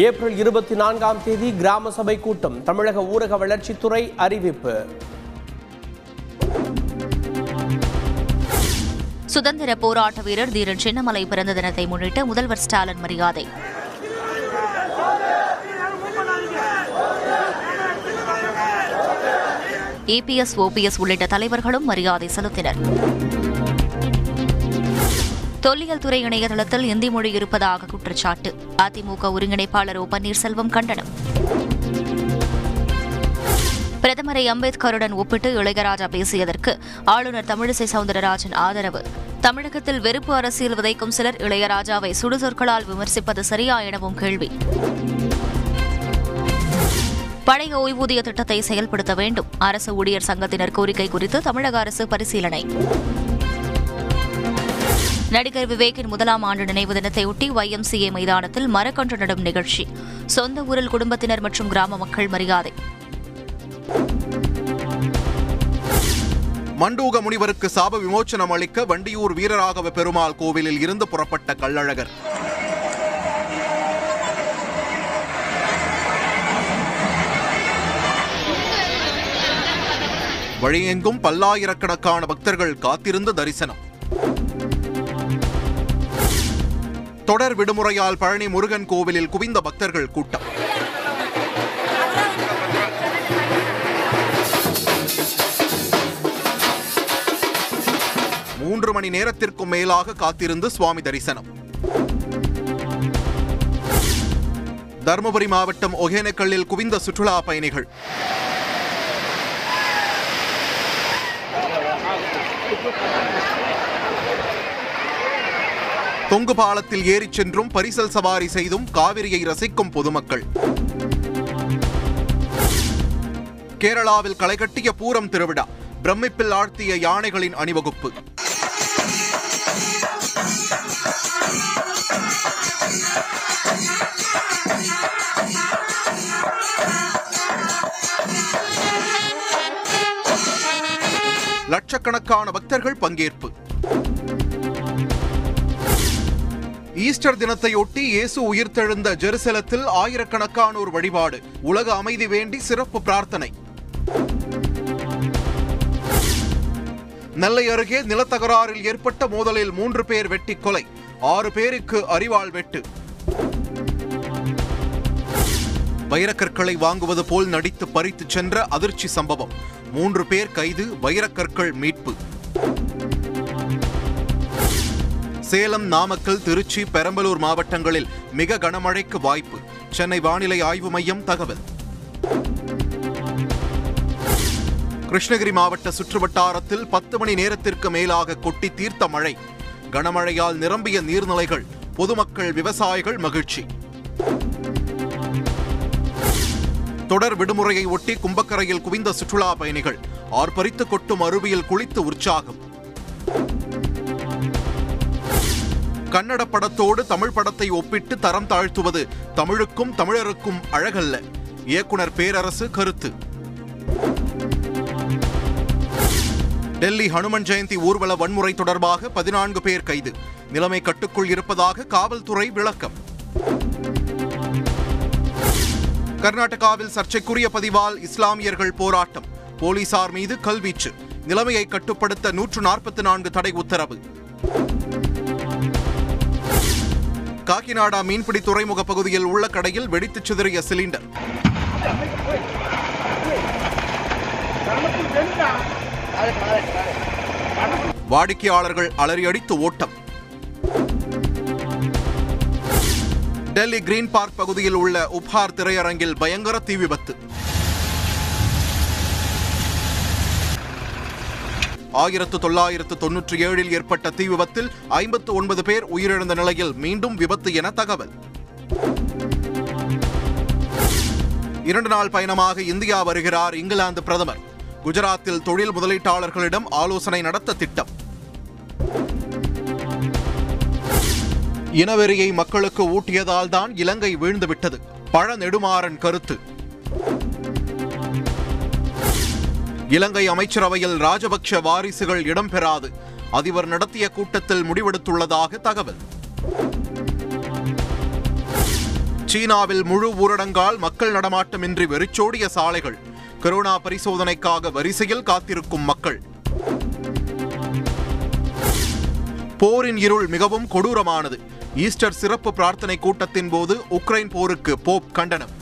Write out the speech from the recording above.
April இருபத்தி நான்காம் தேதி கிராம சபை கூட்டம் தமிழக ஊரக வளர்ச்சித்துறை அறிவிப்பு. சுதந்திர போராட்ட வீரர் தீரன் சின்னமலை பிறந்த தினத்தை முன்னிட்டு முதல்வர் ஸ்டாலின் மரியாதை. ஏபிஎஸ் ஓபிஎஸ் உள்ளிட்ட தலைவர்களும் மரியாதை செலுத்தினர். தொல்லியல் துறை இணையதளத்தில் இந்தி மொழி இருப்பதாக குற்றச்சாட்டு. அதிமுக ஒருங்கிணைப்பாளர் ஓ பன்னீர்செல்வம் கண்டனம். பிரதமரை அம்பேத்கருடன் ஒப்பிட்டு இளையராஜா பேசியதற்கு ஆளுநர் தமிழிசை சவுந்தரராஜன் ஆதரவு. தமிழகத்தில் வெறுப்பு அரசியல் விதைக்கும் சிலர் இளையராஜாவை சுடுசொற்களால் விமர்சிப்பது சரியா எனவும் கேள்வி. பழைய ஓய்வூதிய திட்டத்தை செயல்படுத்த வேண்டும். அரசு ஊழியர் சங்கத்தினர் கோரிக்கை குறித்து தமிழக அரசு பரிசீலனை. நடிகர் விவேக்கின் முதலாம் ஆண்டு நினைவு தினத்தையொட்டி ஒய்எம்சிஏ மைதானத்தில் மரக்கன்று நடும் நிகழ்ச்சி. சொந்த ஊரில் குடும்பத்தினர் மற்றும் கிராம மக்கள் மரியாதை. மண்டூக முனிவருக்கு சாப விமோச்சனம் அளிக்க வண்டியூர் வீரராகவ பெருமாள் கோவிலில் இருந்து புறப்பட்ட கள்ளழகர். வழியெங்கும் பல்லாயிரக்கணக்கான பக்தர்கள் காத்திருந்து தரிசனம். தொடர் விடுமுறையால் பழனி முருகன் கோவிலில் குவிந்த பக்தர்கள் கூட்டம். மூன்று மணி நேரத்திற்கும் மேலாக காத்திருந்து சுவாமி தரிசனம். தருமபுரி மாவட்டம் ஒகேனக்கல்லில் குவிந்த சுற்றுலா பயணிகள். தொங்கு பாலத்தில் ஏறிச் சென்றும் பரிசல் சவாரி செய்தும் காவிரியை ரசிக்கும் பொதுமக்கள். கேரளாவில் களைகட்டிய பூரம் திருவிழா பிரமிப்பில் ஆழ்த்திய யானைகளின் அணிவகுப்பு. லட்சக்கணக்கான பக்தர்கள் பங்கேற்பு. ஈஸ்டர் தினத்தையொட்டி இயேசு உயிர்த்தெழுந்த ஜெருசலத்தில் ஆயிரக்கணக்கானோர் வழிபாடு. உலக அமைதி வேண்டி சிறப்பு பிரார்த்தனை. நெல்லை அருகே நிலத்தகராறில் ஏற்பட்ட மோதலில் மூன்று பேர் வெட்டி கொலை. ஆறு பேருக்கு அறிவாள் வெட்டு. வைரக்கற்களை வாங்குவது போல் நடித்து பறித்துச் சென்ற அதிர்ச்சி சம்பவம். மூன்று பேர் கைது வைரக்கற்கள் மீட்பு. சேலம் நாமக்கல் திருச்சி பெரம்பலூர் மாவட்டங்களில் மிக கனமழைக்கு வாய்ப்பு. சென்னை வானிலை ஆய்வு மையம் தகவல். கிருஷ்ணகிரி மாவட்ட சுற்றுவட்டாரத்தில் பத்து மணி நேரத்திற்கு மேலாக கொட்டி தீர்த்த மழை. கனமழையால் நிரம்பிய நீர்நிலைகள் பொதுமக்கள் விவசாயிகள் மகிழ்ச்சி. தொடர் விடுமுறையை ஒட்டி கும்பக்கரையில் குவிந்த சுற்றுலா பயணிகள் ஆர்ப்பரித்து கொட்டும் அருவியில் குளித்து உற்சாகம். கன்னட படத்தோடு தமிழ் படத்தை ஒப்பிட்டு தரம் தாழ்த்துவது தமிழுக்கும் தமிழருக்கும் அழகல்ல. இயக்குனர் பேரரசு கருத்து. டெல்லி ஹனுமன் ஜெயந்தி ஊர்வல வன்முறை தொடர்பாக பதினான்கு பேர் கைது. நிலைமை கட்டுக்குள் இருப்பதாக காவல்துறை விளக்கம். கர்நாடகாவில் சர்ச்சைக்குரிய பதிவால் இஸ்லாமியர்கள் போராட்டம். போலீசார் மீது கல்வீச்சு. நிலைமையை கட்டுப்படுத்த நூற்று நாற்பத்தி நான்கு தடை உத்தரவு. காக்கிநாடா மீன்பிடி துறைமுக பகுதியில் உள்ள கடையில் வெடித்துச் சிதறிய சிலிண்டர். வாடிக்கையாளர்கள் அலறியடித்து ஓட்டம். டெல்லி கிரீன் பார்க் பகுதியில் உள்ள உப்ஹார் திரையரங்கில் பயங்கர தீ விபத்து. ஆயிரத்து தொள்ளாயிரத்து தொன்னூற்றி ஏழில் ஏற்பட்ட தீ விபத்தில் ஐம்பத்து ஒன்பது பேர் உயிரிழந்த நிலையில் மீண்டும் விபத்து என தகவல். இரண்டு நாள் பயணமாக இந்தியா வருகிறார் இங்கிலாந்து பிரதமர். குஜராத்தில் தொழில் முதலீட்டாளர்களிடம் ஆலோசனை நடத்த திட்டம். இனவெறியை மக்களுக்கு ஊட்டியதால் தான் இலங்கை வீழ்ந்துவிட்டது. பழ நெடுமாறன் கருத்து. இலங்கை அமைச்சரவையில் ராஜபக்ஷ வாரிசுகள் இடம்பெறாது. அதிபர் நடத்திய கூட்டத்தில் முடிவெடுத்துள்ளதாக தகவல். சீனாவில் முழு ஊரடங்கால் மக்கள் நடமாட்டமின்றி வெறிச்சோடிய சாலைகள். கொரோனா பரிசோதனைக்காக வரிசையில் காத்திருக்கும் மக்கள். போரின் இருள் மிகவும் கொடூரமானது. ஈஸ்டர் சிறப்பு பிரார்த்தனை கூட்டத்தின் போது உக்ரைன் போருக்கு போப் கண்டனம்.